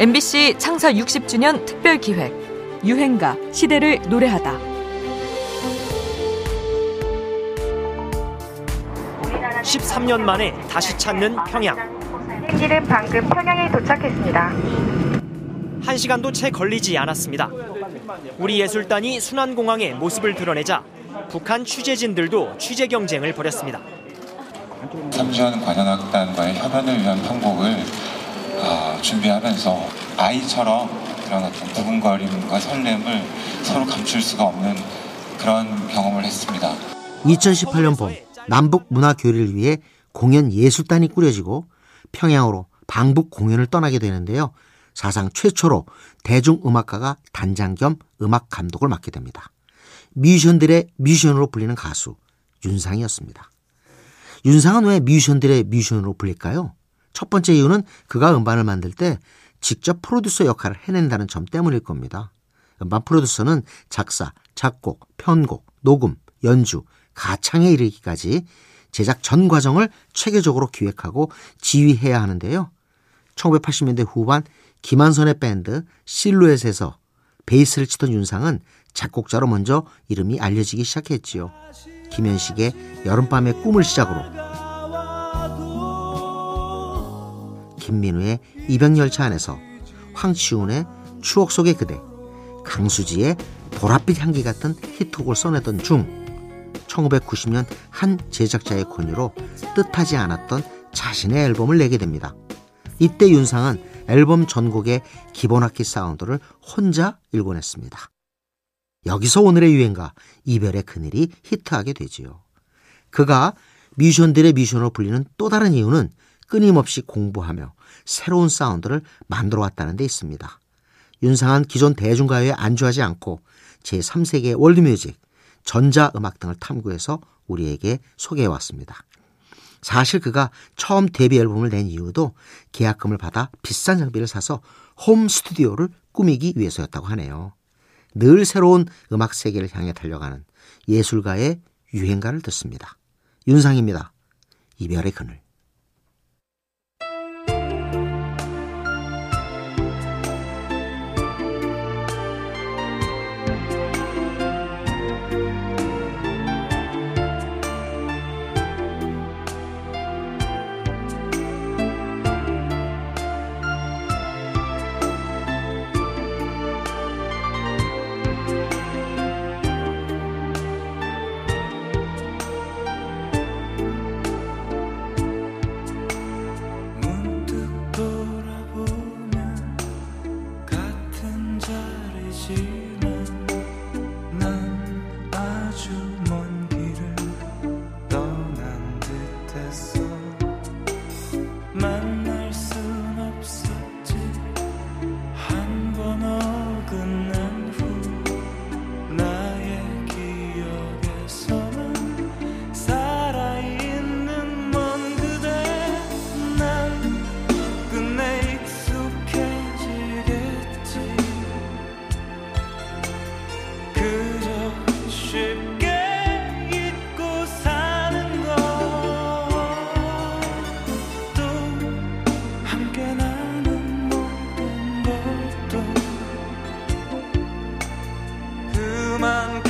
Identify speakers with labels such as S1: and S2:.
S1: MBC 창사 60주년 특별 기획 유행가 시대를 노래하다.
S2: (13년) 만에 다시 찾는 평양
S3: 행기는 방금 평양에 도착했습니다.
S2: 한 시간도 채 걸리지 않았습니다 우리 예술단이 순환공항의 모습을 드러내자 북한 취재진들도 취재 경쟁을 벌였습니다
S4: 3주년 관현악단과의 협연을 위한 편곡을 어, 준비하면서 아이처럼 그런 어떤 두근거림과 설렘을 서로 감출 수가 없는 그런 경험을 했습니다.
S5: 2018년 봄 남북 문화 교류를 위해 공연 예술단이 꾸려지고 평양으로 방북 공연을 떠나게 되는데요. 사상 최초로 대중음악가가 단장 겸 음악 감독을 맡게 됩니다. 뮤지션들의 뮤지션으로 불리는 가수 윤상이었습니다. 윤상은 왜 뮤지션들의 뮤지션으로 불릴까요? 첫 번째 이유는 그가 음반을 만들 때 직접 프로듀서 역할을 해낸다는 점 때문일 겁니다. 음반 프로듀서는 작사, 작곡, 편곡, 녹음, 연주, 가창에 이르기까지 제작 전 과정을 체계적으로 기획하고 지휘해야 하는데요. 1980년대 후반 김한선의 밴드 실루엣에서 베이스를 치던 윤상은 작곡자로 먼저 이름이 알려지기 시작했지요. 김현식의 여름밤의 꿈을 시작으로 김민우의 이병열차 안에서 황치훈의 추억 속의 그대 강수지의 보랏빛 향기 같은 히트곡을 써내던 중 1990년 한 제작자의 권유로 뜻하지 않았던 자신의 앨범을 내게 됩니다. 이때 윤상은 앨범 전곡의 기본악기 사운드를 혼자 일궈냈습니다. 여기서 오늘의 유행가 이별의 그늘이 히트하게 되지요. 그가 뮤지션들의 뮤지션으로 불리는 또 다른 이유는 끊임없이 공부하며 새로운 사운드를 만들어 왔다는 데 있습니다. 윤상은 기존 대중가요에 안주하지 않고 제3세계 월드뮤직, 전자음악 등을 탐구해서 우리에게 소개해 왔습니다. 사실 그가 처음 데뷔 앨범을 낸 이유도 계약금을 받아 비싼 장비를 사서 홈 스튜디오를 꾸미기 위해서였다고 하네요. 늘 새로운 음악 세계를 향해 달려가는 예술가의 유행가를 듣습니다. 윤상입니다. 이별의 그늘. Man.